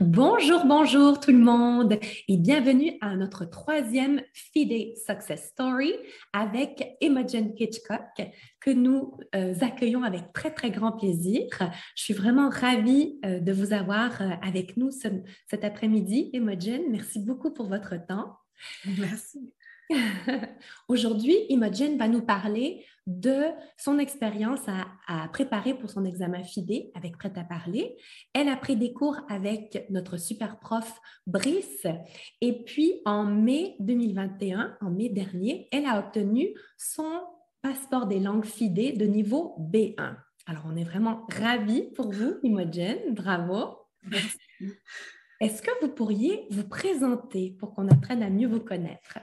Bonjour, bonjour tout le monde et bienvenue à notre troisième FIDE Success Story avec Imogen Hitchcock que nous euh, accueillons avec très, très grand plaisir. Je suis vraiment ravie euh, de vous avoir euh, avec nous cet après-midi. Imogen, merci beaucoup pour votre temps. Merci. Aujourd'hui, Imogen va nous parler de son expérience à, préparer pour son examen FIDE avec Prêt à parler. Elle a pris des cours avec notre super prof Brice et puis en mai 2021, en mai dernier, elle a obtenu son passeport des langues FIDE de niveau B1. Alors, on est vraiment ravis pour vous, Imogen. Bravo. Est-ce que vous pourriez vous présenter pour qu'on apprenne à mieux vous connaître?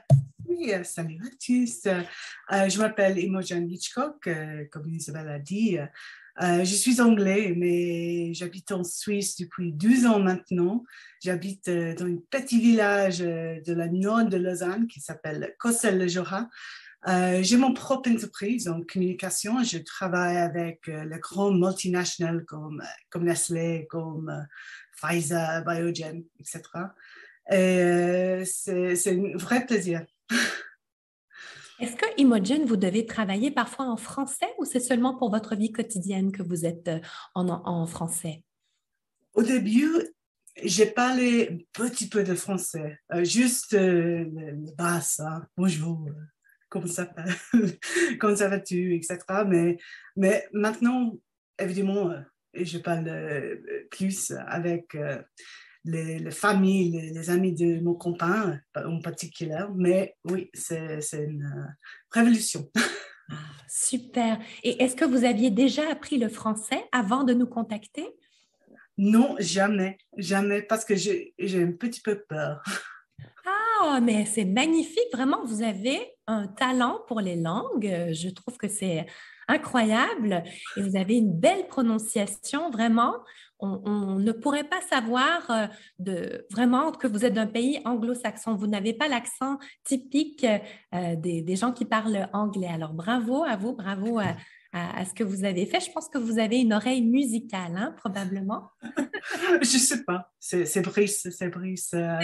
Oui, euh, salut Mathis. Euh, je m'appelle Imogen Hitchcock, euh, comme Isabelle a dit. je suis anglais, mais j'habite en Suisse depuis 12 ans maintenant. J'habite dans un petit village de la nord de Lausanne qui s'appelle Cossel-le-Jura. J'ai mon propre entreprise en communication. Je travaille avec les grands multinationales comme, comme Nestlé, comme Pfizer, Biogen, etc. Et c'est un vrai plaisir. Est-ce que Imogen, vous devez travailler parfois en français ou c'est seulement pour votre vie quotidienne que vous êtes euh, en, français? Au début, j'ai parlé un petit peu de français, euh, juste euh, le, basse, hein. bonjour, comment ça, comment ça va-tu, etc. Mais maintenant, évidemment, je parle plus avec les, familles, les, amis de mon copain en particulier. Mais oui, c'est une euh, révolution. Ah, super. Et est-ce que vous aviez déjà appris le français avant de nous contacter? Non, jamais, jamais, parce que j'ai un petit peu peur. Ah, mais c'est magnifique, vraiment, vous avez un talent pour les langues. Je trouve que c'est incroyable et vous avez une belle prononciation, vraiment on, ne pourrait pas savoir euh, de, vraiment que vous êtes d'un pays anglo-saxon. Vous n'avez pas l'accent typique euh, des, gens qui parlent anglais. Alors, bravo à vous, bravo à, ce que vous avez fait. Je pense que vous avez une oreille musicale, hein, probablement. Je ne sais pas. C'est Brice. C'est Brice. Euh,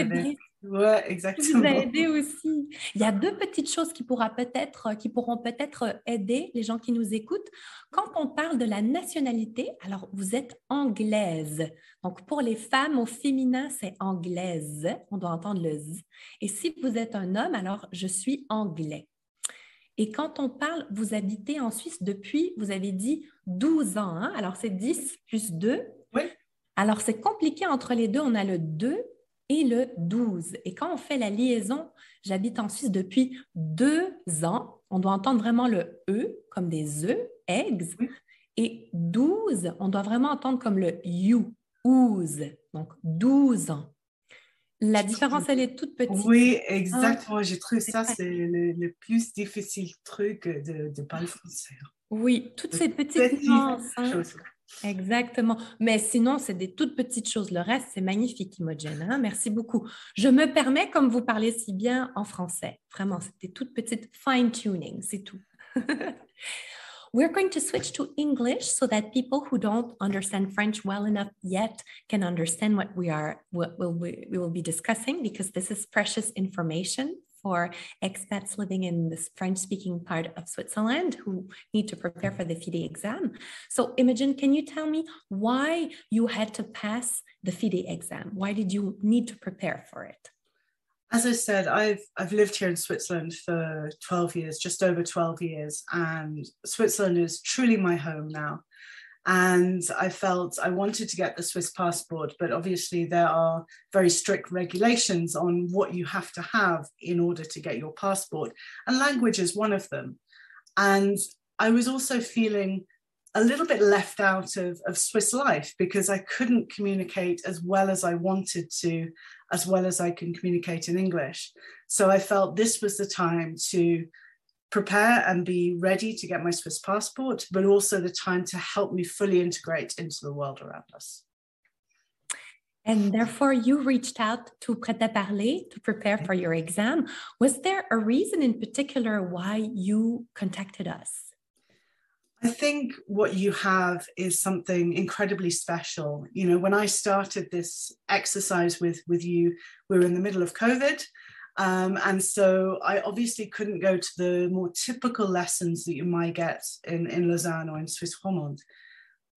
oui, exactement. Vous a aidé aussi. Il y a deux petites choses qui, pourra peut-être, qui pourront peut-être aider les gens qui nous écoutent. Quand on parle de la nationalité, alors vous êtes anglaise. Donc pour les femmes au féminin, c'est anglaise. On doit entendre le z. Et si vous êtes un homme, alors je suis anglais. Et quand on parle, vous habitez en Suisse depuis, vous avez dit 12 ans. Hein? Alors c'est 10 plus 2. Oui. Alors c'est compliqué entre les deux. On a le 2 et le 12. Et quand on fait la liaison, j'habite en Suisse depuis deux ans. On doit entendre vraiment le E comme des œufs, eggs. Et 12, on doit vraiment entendre comme le you, ooze. Donc 12 ans. La différence, elle est toute petite. Oui, exactement. J'ai trouvé ça, c'est le, plus difficile truc de, parler français. Oui, toutes ces petites nuances. Hein. Exactement. Mais sinon, c'est des toutes petites choses. Le reste, c'est magnifique, Imogen. Hein. Merci beaucoup. Je me permets, comme vous parlez si bien en français, vraiment, c'est des toutes petites fine-tuning, c'est tout. We're going to switch to English so that people who don't understand French well enough yet can understand what we are what we will be discussing because this is precious information for expats living in this French speaking part of Switzerland who need to prepare for the FIDE exam. So, Imogen, can you tell me why you had to pass the FIDE exam? Why did you need to prepare for it? As I said, I've I've lived here in Switzerland for 12 years, just over 12 years, and Switzerland is truly my home now and I felt I wanted to get the Swiss passport, but obviously there are very strict regulations on what you have to have in order to get your passport, and language is one of them. And I was also feeling a little bit left out of, of Swiss life because I couldn't communicate as well as I wanted to, as well as I can communicate in English. So I felt this was the time to prepare and be ready to get my Swiss passport, but also the time to help me fully integrate into the world around us. And therefore, you reached out to Prêt à Parler to prepare for your exam. Was there a reason in particular why you contacted us? I think what you have is something incredibly special. You know, when I started this exercise with with you, we were in the middle of COVID. Um, and so I obviously couldn't go to the more typical lessons that you might get in, in Lausanne or in Swiss Romand.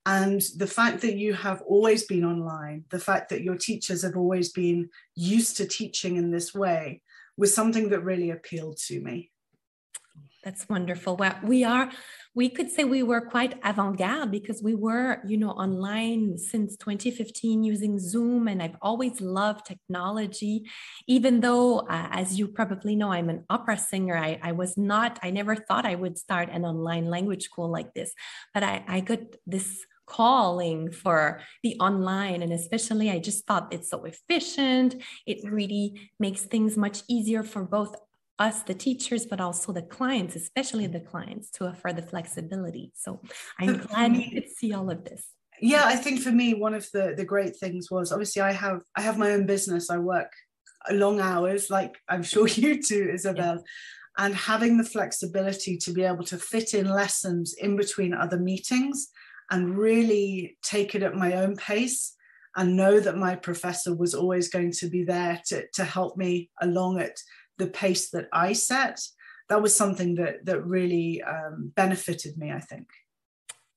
And the fact that you have always been online, the fact that your teachers have always been used to teaching in this way was something that really appealed to me. That's wonderful. Well, we are, we could say we were quite avant-garde because we were, you know, online since 2015 using Zoom, and I've always loved technology. Even though, uh, as you probably know, I'm an opera singer, I, I was not, I never thought I would start an online language school like this, but I, I got this calling for the online and especially i just thought it's so efficient it really makes things much easier for both us, the teachers, but also the clients, especially the clients, to offer the flexibility. So I'm glad you could see all of this. Yeah, I think for me, one of the the great things was obviously I have I have my own business. I work long hours, like I'm sure you do, Isabelle. And having the flexibility to be able to fit in lessons in between other meetings and really take it at my own pace and know that my professor was always going to be there to, to help me along it the pace that I set, that was something that that really um, benefited me. I think.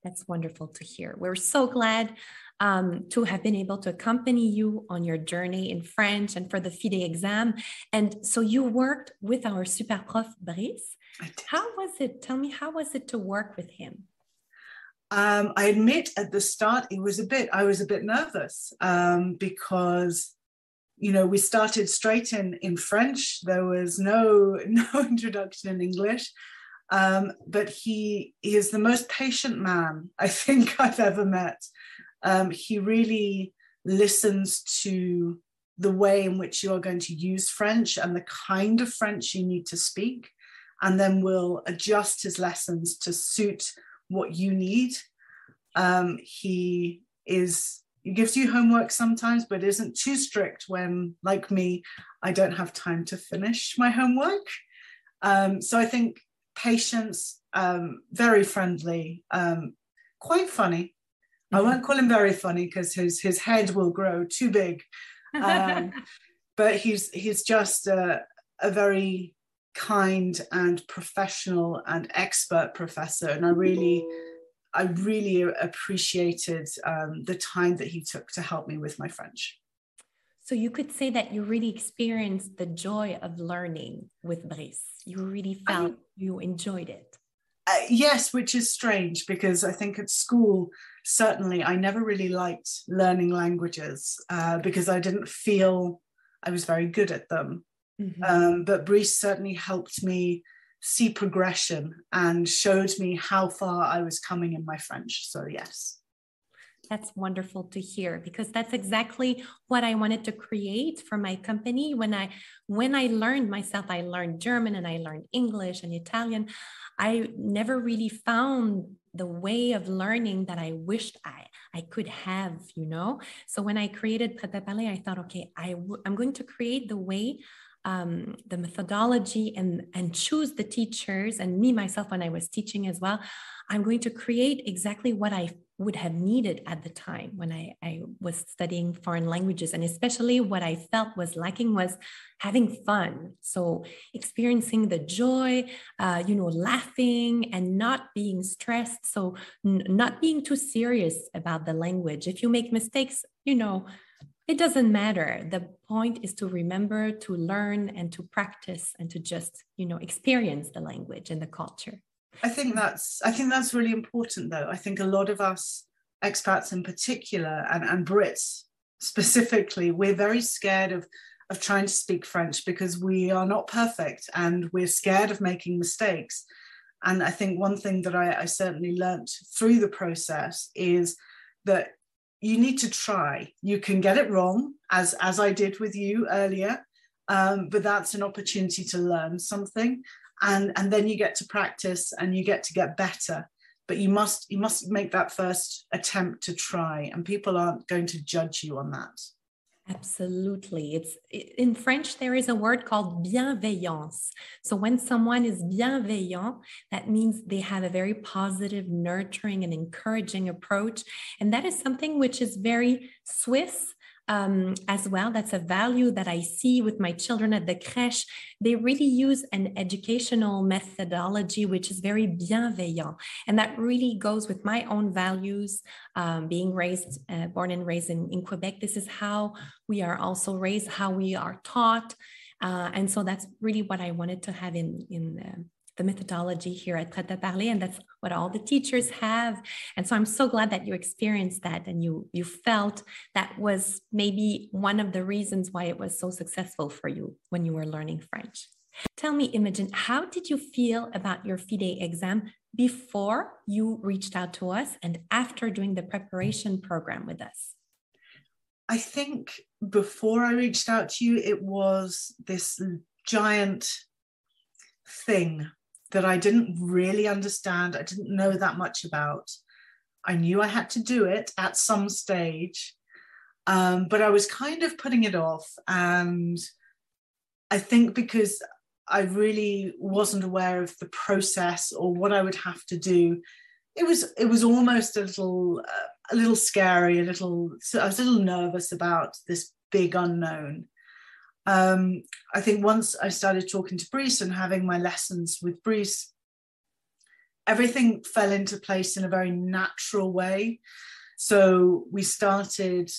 That's wonderful to hear. We're so glad um, to have been able to accompany you on your journey in French and for the FIDE exam. And so you worked with our super prof Brice. How was it? Tell me, how was it to work with him? Um, I admit at the start it was a bit. I was a bit nervous um, because you know, we started straight in in French. There was no no introduction in English. Um, but he, he is the most patient man I think I've ever met. Um, he really listens to the way in which you are going to use French and the kind of French you need to speak, and then will adjust his lessons to suit what you need. Um, he is he gives you homework sometimes, but isn't too strict when, like me, I don't have time to finish my homework. Um, so I think patience, um, very friendly, um, quite funny. I won't call him very funny because his his head will grow too big, um, but he's he's just a, a very kind and professional and expert professor, and I really I really appreciated um, the time that he took to help me with my French. So you could say that you really experienced the joy of learning with Brice. You really felt you enjoyed it. Uh, yes, which is strange because I think at school, certainly, I never really liked learning languages uh, because I didn't feel I was very good at them. Mm-hmm. Um, but Brice certainly helped me see progression and showed me how far I was coming in my French. So, yes. That's wonderful to hear because that's exactly what I wanted to create for my company. When I when I learned myself, I learned German and I learned English and Italian. I never really found the way of learning that I wished I I could have, you know. So when I created Prêt à Parler, I thought, okay, I w- I'm going to create the way um, the methodology and and choose the teachers and me myself when I was teaching as well. I'm going to create exactly what I would have needed at the time when I, I was studying foreign languages. And especially what I felt was lacking was having fun. So experiencing the joy, uh, you know, laughing and not being stressed. So n- not being too serious about the language. If you make mistakes, you know, it doesn't matter. The point is to remember to learn and to practice and to just you know experience the language and the culture. I think that's i think that's really important though. I think a lot of us expats in particular and, and brits specifically we're very scared of of trying to speak french because we are not perfect and we're scared of making mistakes. And i think one thing that i, I certainly learned through the process is that you need to try. You can get it wrong, as as I did with you earlier, um, but that's an opportunity to learn something, and and then you get to practice and you get to get better. But you must you must make that first attempt to try, and people aren't going to judge you on that. Absolutely. It's in French, there is a word called bienveillance. So when someone is bienveillant, that means they have a very positive, nurturing, and encouraging approach. And that is something which is very Swiss um, as well. That's a value that I see with my children at the creche. They really use an educational methodology which is very bienveillant. And that really goes with my own values. Um, being raised, uh, born and raised in, in Quebec, this is how we are also raised, how we are taught. Uh, and so that's really what I wanted to have in, in the methodology here at Prêt à Parler, and that's what all the teachers have. And so I'm so glad that you experienced that and you you felt that was maybe one of the reasons why it was so successful for you when you were learning French. Tell me, Imogen, how did you feel about your FIDE exam before you reached out to us and after doing the preparation program with us? I think before I reached out to you, it was this giant thing that I didn't really understand. I didn't know that much about. I knew I had to do it at some stage, um, but I was kind of putting it off. And I think because I really wasn't aware of the process or what I would have to do, it was it was almost a little uh, a little scary, a little. So I was a little nervous about this big unknown um, I think once I started talking to Brice and having my lessons with Brice, everything fell into place in a very natural way. So we started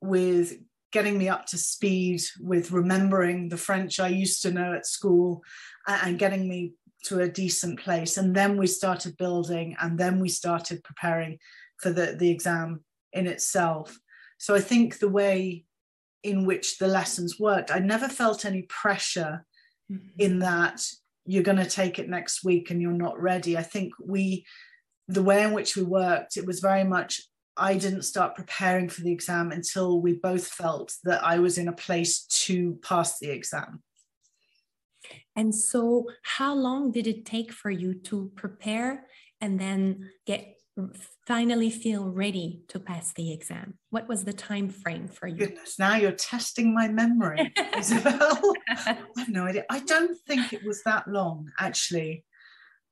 with getting me up to speed with remembering the French I used to know at school and getting me to a decent place. And then we started building and then we started preparing for the, the exam in itself. So I think the way in which the lessons worked. I never felt any pressure mm-hmm. in that you're going to take it next week and you're not ready. I think we, the way in which we worked, it was very much, I didn't start preparing for the exam until we both felt that I was in a place to pass the exam. And so, how long did it take for you to prepare and then get finally feel ready to pass the exam? What was the time frame for you? Goodness, now you're testing my memory, Isabelle. I have no idea. I don't think it was that long, actually.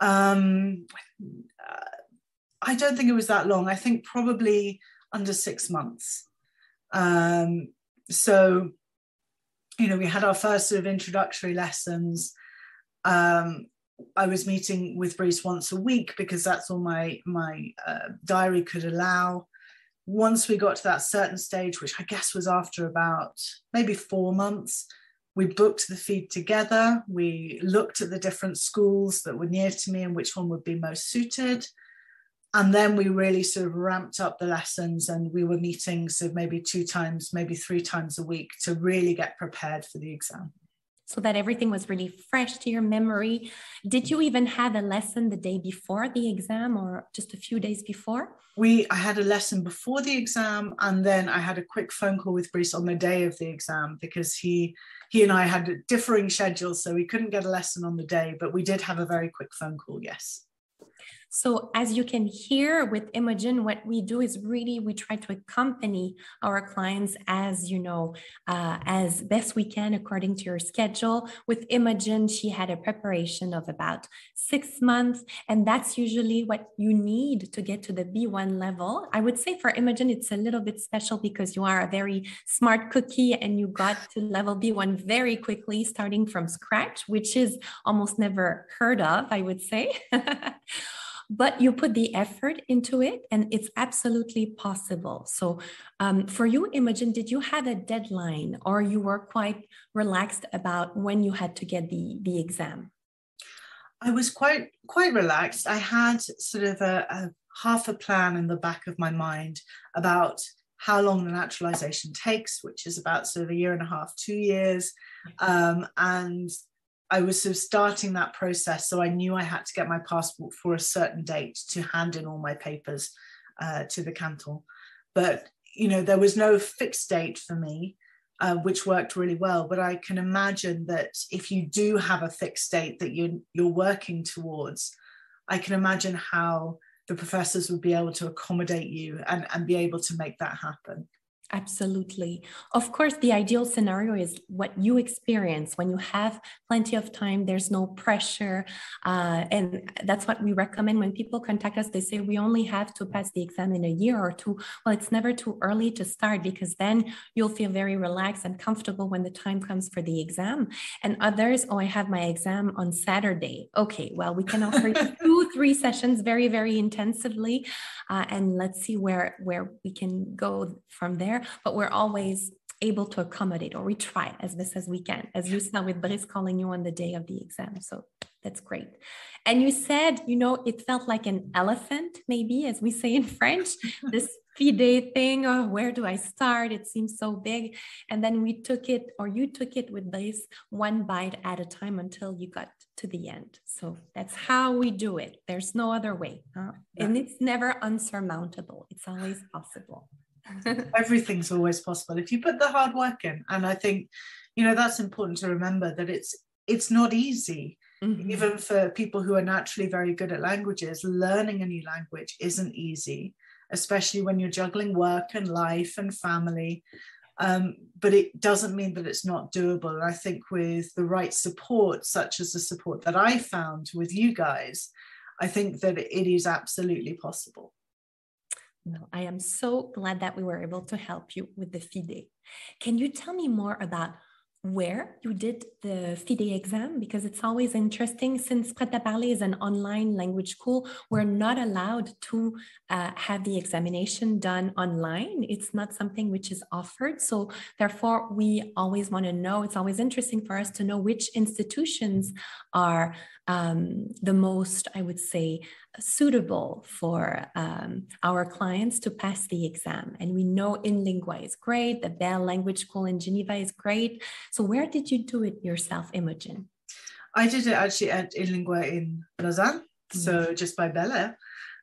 Um, uh, I don't think it was that long. I think probably under six months. Um, so, you know, we had our first sort of introductory lessons. Um, I was meeting with Brice once a week because that's all my my uh, diary could allow. Once we got to that certain stage, which I guess was after about maybe four months, we booked the FIDE together. We looked at the different schools that were near to me and which one would be most suited. And then we really sort of ramped up the lessons and we were meeting so maybe two times, maybe three times a week to really get prepared for the exam so that everything was really fresh to your memory. Did you even have a lesson the day before the exam or just a few days before? We I had a lesson before the exam and then I had a quick phone call with Brice on the day of the exam because he he and I had differing schedules so we couldn't get a lesson on the day but we did have a very quick phone call yes. So as you can hear with Imogen, what we do is really we try to accompany our clients as you know, uh, as best we can according to your schedule. With Imogen, she had a preparation of about six months, and that's usually what you need to get to the B1 level. I would say for Imogen, it's a little bit special because you are a very smart cookie and you got to level B1 very quickly, starting from scratch, which is almost never heard of, I would say. but you put the effort into it and it's absolutely possible. So um, for you imogen did you have a deadline or you were quite relaxed about when you had to get the the exam? I was quite quite relaxed. I had sort of a, a half a plan in the back of my mind about how long the naturalization takes which is about sort of a year and a half two years. Um, and I was sort of starting that process. So I knew I had to get my passport for a certain date to hand in all my papers uh, to the canton. But, you know, there was no fixed date for me, uh, which worked really well. But I can imagine that if you do have a fixed date that you, you're working towards, I can imagine how the professors would be able to accommodate you and, and be able to make that happen. Absolutely. Of course, the ideal scenario is what you experience when you have plenty of time, there's no pressure. Uh, and that's what we recommend when people contact us. They say we only have to pass the exam in a year or two. Well, it's never too early to start because then you'll feel very relaxed and comfortable when the time comes for the exam. And others, oh, I have my exam on Saturday. Okay, well, we can offer two, three sessions very, very intensively. Uh, and let's see where, where we can go from there but we're always able to accommodate or we try as best as we can, as you saw with Brice calling you on the day of the exam. So that's great. And you said, you know, it felt like an elephant, maybe, as we say in French, this FIDE thing, oh, where do I start? It seems so big. And then we took it, or you took it with Brice one bite at a time until you got to the end. So that's how we do it. There's no other way. Huh? And it's never unsurmountable, it's always possible. everything's always possible if you put the hard work in. And i think you know that's important to remember that it's it's not easy mm-hmm. even for people who are naturally very good at languages. Learning a new language isn't easy especially when you're juggling work and life and family. Um, but it doesn't mean that it's not doable. And i think with the right support such as the support that i found with you guys i think that it is absolutely possible no, I am so glad that we were able to help you with the FIDE. Can you tell me more about where you did the FIDE exam? Because it's always interesting since Prêt à Parler is an online language school we're not allowed to uh, have the examination done online. It's not something which is offered. So therefore we always want to know it's always interesting for us to know which institutions are um, the most I would say suitable for um, our clients to pass the exam. And we know InLingua is great, the Bell Language School in Geneva is great. So where did you do it yourself, Imogen? I did it actually at InLingua in Lausanne, mm-hmm. so just by Bel Air.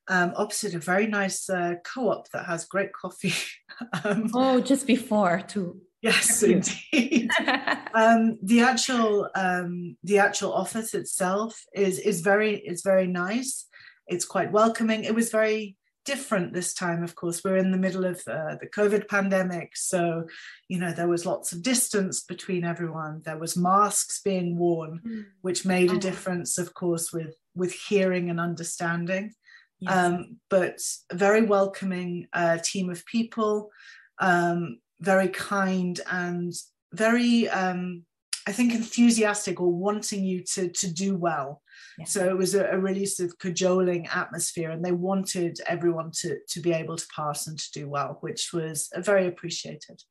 Um, opposite a very nice uh, co-op that has great coffee. um, oh, just before too. Yes, indeed. um, the actual um, the actual office itself is is very is very nice it's quite welcoming. It was very different this time, of course. We're in the middle of uh, the COVID pandemic. So, you know, there was lots of distance between everyone. There was masks being worn, mm. which made a oh. difference, of course, with, with hearing and understanding. Yes. Um, but a very welcoming uh, team of people, um, very kind and very, um, I think, enthusiastic or wanting you to, to do well. So it was a, a, really sort of cajoling atmosphere, and they wanted everyone to, to be able to pass and to do well, which was very appreciated.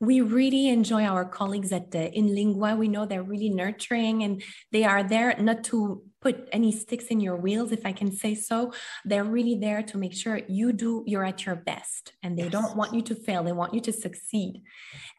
We really enjoy our colleagues at the InLingua. We know they're really nurturing and they are there not to put any sticks in your wheels, if I can say so. They're really there to make sure you do, you're at your best and they yes. don't want you to fail. They want you to succeed.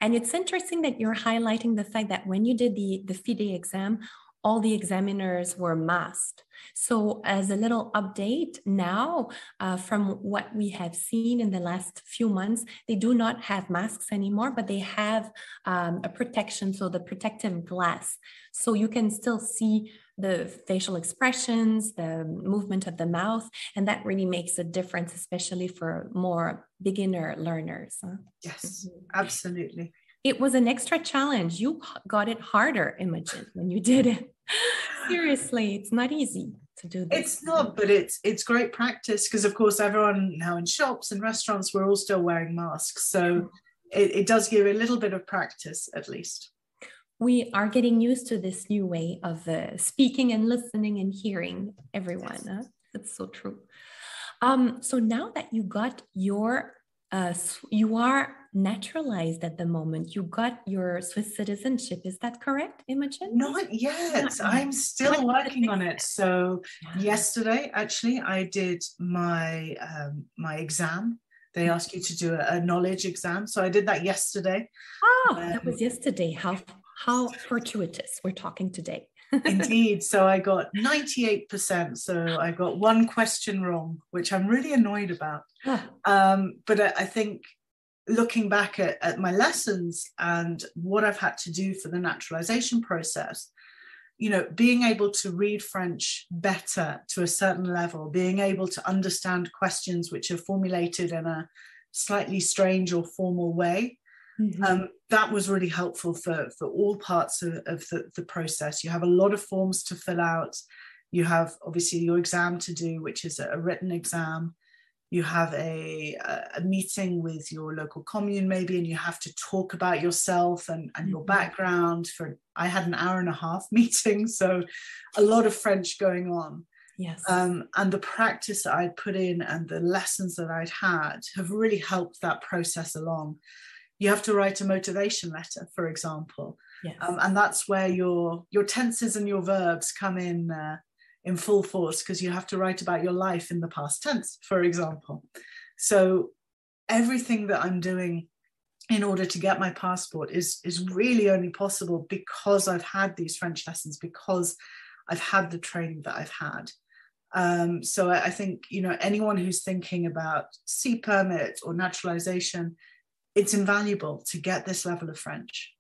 And it's interesting that you're highlighting the fact that when you did the, the FIDE exam, all the examiners were masked. So, as a little update now, uh, from what we have seen in the last few months, they do not have masks anymore, but they have um, a protection, so the protective glass. So, you can still see the facial expressions, the movement of the mouth, and that really makes a difference, especially for more beginner learners. Yes, mm-hmm. absolutely. It was an extra challenge. You got it harder, Imogen, when you did it. Seriously, it's not easy to do this. It's not, but it's it's great practice because of course everyone now in shops and restaurants we're all still wearing masks. So it, it does give a little bit of practice at least. We are getting used to this new way of uh, speaking and listening and hearing everyone. Yes. Huh? That's so true. Um, so now that you got your, uh, you are naturalized at the moment. You got your Swiss citizenship. Is that correct, Imogen? Not yet. Not I'm still working on it. So yesterday, actually, I did my um, my exam. They ask you to do a, a, knowledge exam. So I did that yesterday. Oh, um, that was yesterday. How how fortuitous. We're talking today. Indeed. So I got 98%. So I got one question wrong, which I'm really annoyed about. Um, but I, I, think looking back at, at my lessons and what I've had to do for the naturalization process, you know, being able to read French better to a certain level, being able to understand questions which are formulated in a slightly strange or formal way. Mm-hmm. Um, that was really helpful for, for all parts of, of the, the process. You have a lot of forms to fill out. You have obviously your exam to do, which is a written exam. You have a, a meeting with your local commune, maybe, and you have to talk about yourself and, and your mm-hmm. background. For I had an hour and a half meeting, so a lot of French going on. Yes. Um, and the practice that I'd put in and the lessons that I'd had have really helped that process along. You have to write a motivation letter, for example. Yes. Um, and that's where your your tenses and your verbs come in uh, in full force because you have to write about your life in the past tense, for example. So everything that I'm doing in order to get my passport is is really only possible because I've had these French lessons because I've had the training that I've had. Um, so I, I, think you know anyone who's thinking about C permit or naturalization, it's invaluable to get this level of French.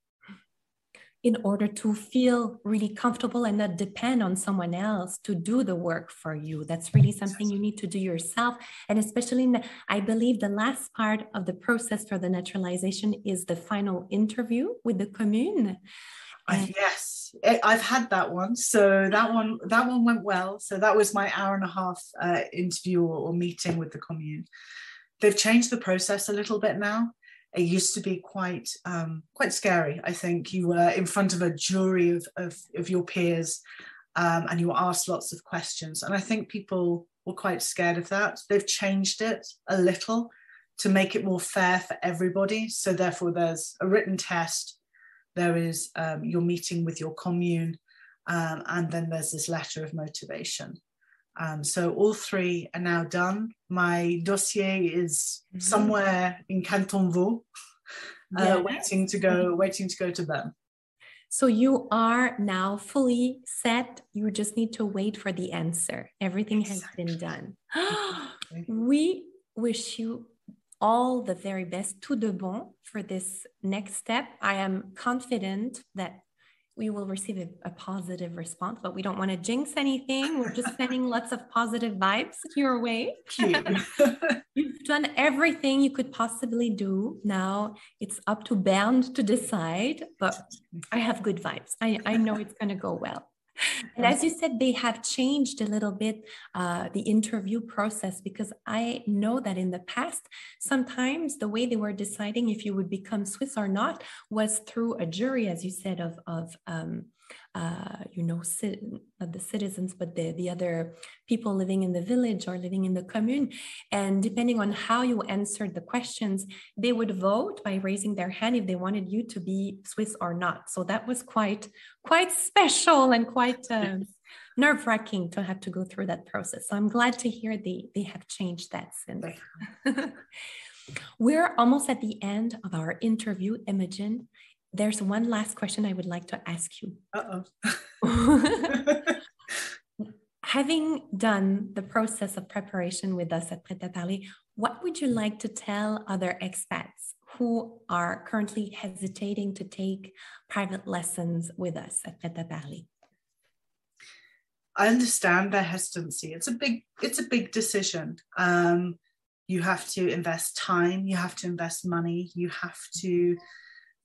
In order to feel really comfortable and not depend on someone else to do the work for you. That's really something you need to do yourself. And especially, in the, I believe the last part of the process for the naturalization is the final interview with the commune. yes, I've had that one. So that one, that one went well. So that was my hour and a half uh, interview or, or meeting with the commune. They've changed the process a little bit now. It used to be quite um, quite scary. I think you were in front of a jury of of, of your peers, um, and you were asked lots of questions. And I think people were quite scared of that. They've changed it a little to make it more fair for everybody. So therefore, there's a written test there is um, your meeting with your commune, um, and then there's this letter of motivation. Um, so all three are now done. My dossier is mm-hmm. somewhere in Canton Vaud, uh, yeah. waiting to go, waiting to go to Bern. So you are now fully set. You just need to wait for the answer. Everything exactly. has been done. we wish you all the very best, tout de bon for this next step. I am confident that we will receive a, a, positive response, but we don't want to jinx anything. We're just sending lots of positive vibes your way. You've done everything you could possibly do. Now it's up to Bern to decide, but I have good vibes. I, I know it's going to go well. And as you said, they have changed a little bit uh, the interview process because I know that in the past, sometimes the way they were deciding if you would become Swiss or not was through a jury, as you said, of, of um, uh, you know, the citizens, but the, the other people living in the village or living in the commune. And depending on how you answered the questions, they would vote by raising their hand if they wanted you to be Swiss or not. So that was quite, quite special and quite uh, nerve wracking to have to go through that process. So I'm glad to hear they, they have changed that since. We're almost at the end of our interview, Imogen there's one last question I would like to ask you. Uh-oh. Having done the process of preparation with us at Prêt à Parler, what would you like to tell other expats who are currently hesitating to take private lessons with us at à Parler? I understand their hesitancy. It's a big, it's a big decision. Um, you have to invest time, you have to invest money, you have to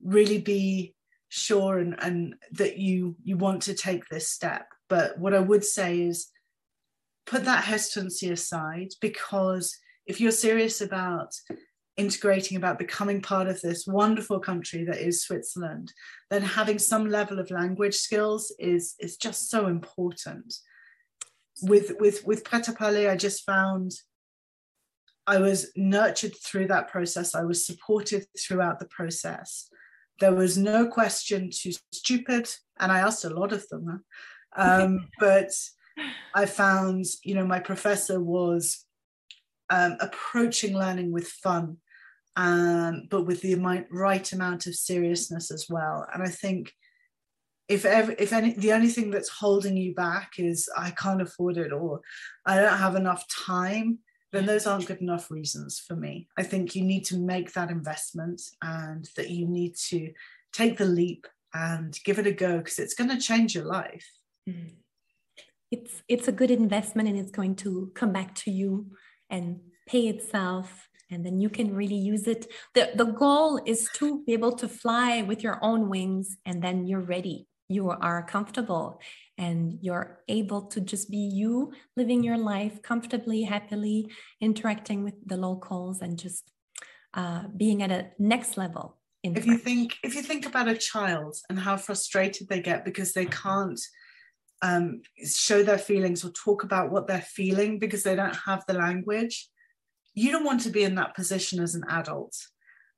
really be sure and, and that you you want to take this step but what i would say is put that hesitancy aside because if you're serious about integrating about becoming part of this wonderful country that is switzerland then having some level of language skills is is just so important. With with with parler i just found i was nurtured through that process. I was supported throughout the process. There was no question too stupid, and I asked a lot of them. Um, but I found, you know, my professor was um, approaching learning with fun, um, but with the right amount of seriousness as well. And I think if ever, if any, the only thing that's holding you back is I can't afford it or I don't have enough time, then those aren't good enough reasons for me. I think you need to make that investment and that you need to take the leap and give it a go because it's going to change your life. Mm. It's it's a good investment and it's going to come back to you and pay itself and then you can really use it. The, the goal is to be able to fly with your own wings, and then you're ready. You are comfortable and you're able to just be you living your life comfortably, happily, interacting with the locals, and just uh, being at a next level. if you think if you think about a child and how frustrated they get because they can't um, show their feelings or talk about what they're feeling because they don't have the language, you don't want to be in that position as an adult.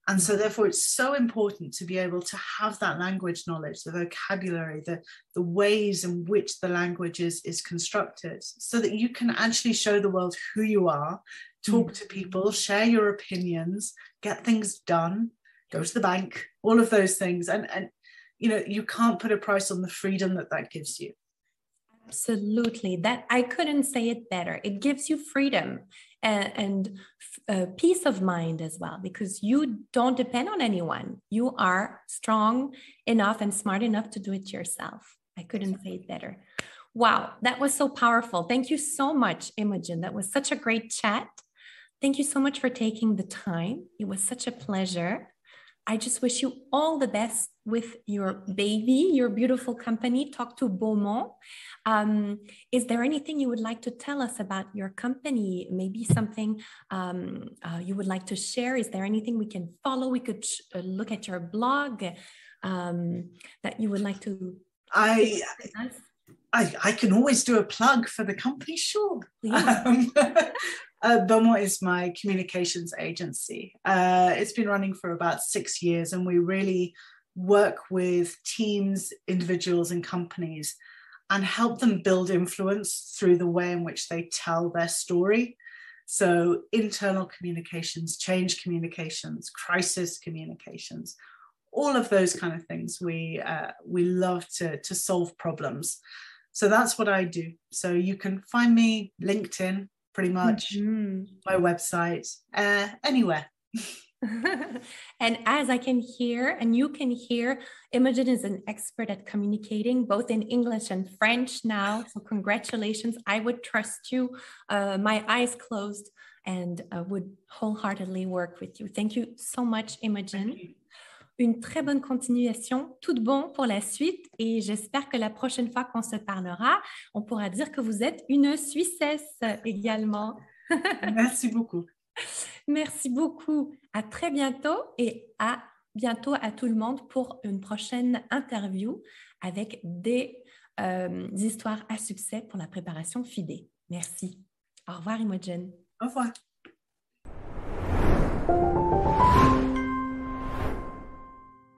And so, mm-hmm. therefore, it's so important to be able to have that language knowledge, the vocabulary, the, the ways in which the language is, is constructed, so that you can actually show the world who you are, talk to mm-hmm. people, share your opinions, get things done, go to the bank, all of those things. And, and you know, you can't put a price on the freedom that that gives you. Absolutely. That I couldn't say it better. It gives you freedom and, and uh, peace of mind as well, because you don't depend on anyone. You are strong enough and smart enough to do it yourself. I couldn't say it better. Wow, that was so powerful. Thank you so much, Imogen. That was such a great chat. Thank you so much for taking the time. It was such a pleasure. I just wish you all the best with your baby, your beautiful company, Talk to Beaumont. Um, is there anything you would like to tell us about your company? Maybe something um, uh, you would like to share? Is there anything we can follow? We could uh, look at your blog um, that you would like to. I, I, I can always do a plug for the company, sure. Yeah. Uh, Beaumont is my communications agency. Uh, it's been running for about six years, and we really work with teams, individuals, and companies and help them build influence through the way in which they tell their story. So, internal communications, change communications, crisis communications, all of those kind of things. We uh, we love to to solve problems. So that's what I do. So you can find me LinkedIn, pretty much, mm-hmm. my website, uh, anywhere. and as I can hear, and you can hear, Imogen is an expert at communicating both in English and French now. So, congratulations. I would trust you, uh, my eyes closed, and uh, would wholeheartedly work with you. Thank you so much, Imogen. Une très bonne continuation, tout de bon pour la suite et j'espère que la prochaine fois qu'on se parlera, on pourra dire que vous êtes une Suissesse également. Merci beaucoup. Merci beaucoup. À très bientôt et à bientôt à tout le monde pour une prochaine interview avec des, euh, histoires à succès pour la préparation FIDE. Merci. Au revoir, Imogen. Au revoir.